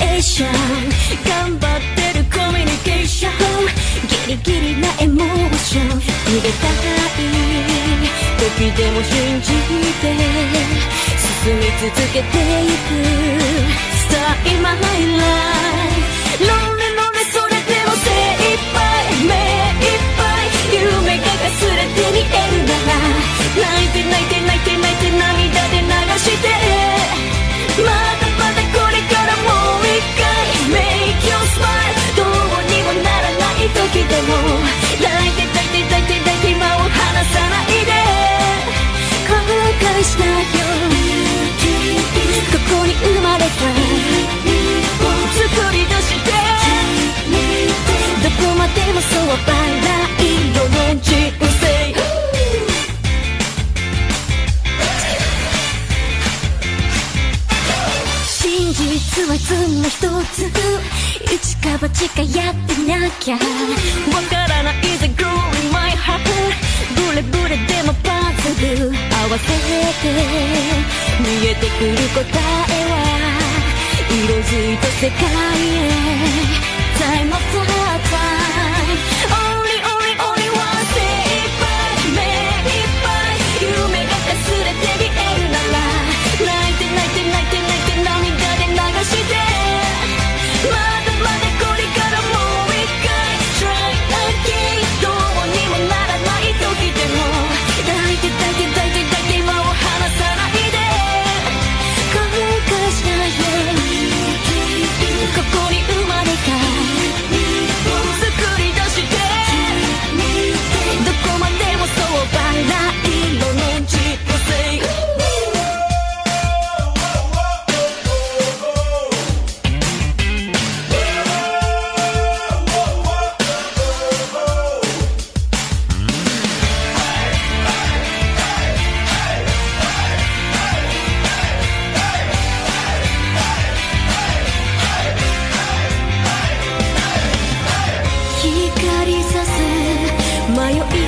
エーション頑張ってるコミュニケーション。ギリギリなエモーション。入れたい時でも信じて進み続けていく。そうバラ色の人生真実はいつも一つ一か八かやってみなきゃ。わからない The girl in my heart ブレブレでもパズル合わせて見えてくる答えは色づいた世界へ。Time of our time 光させ迷い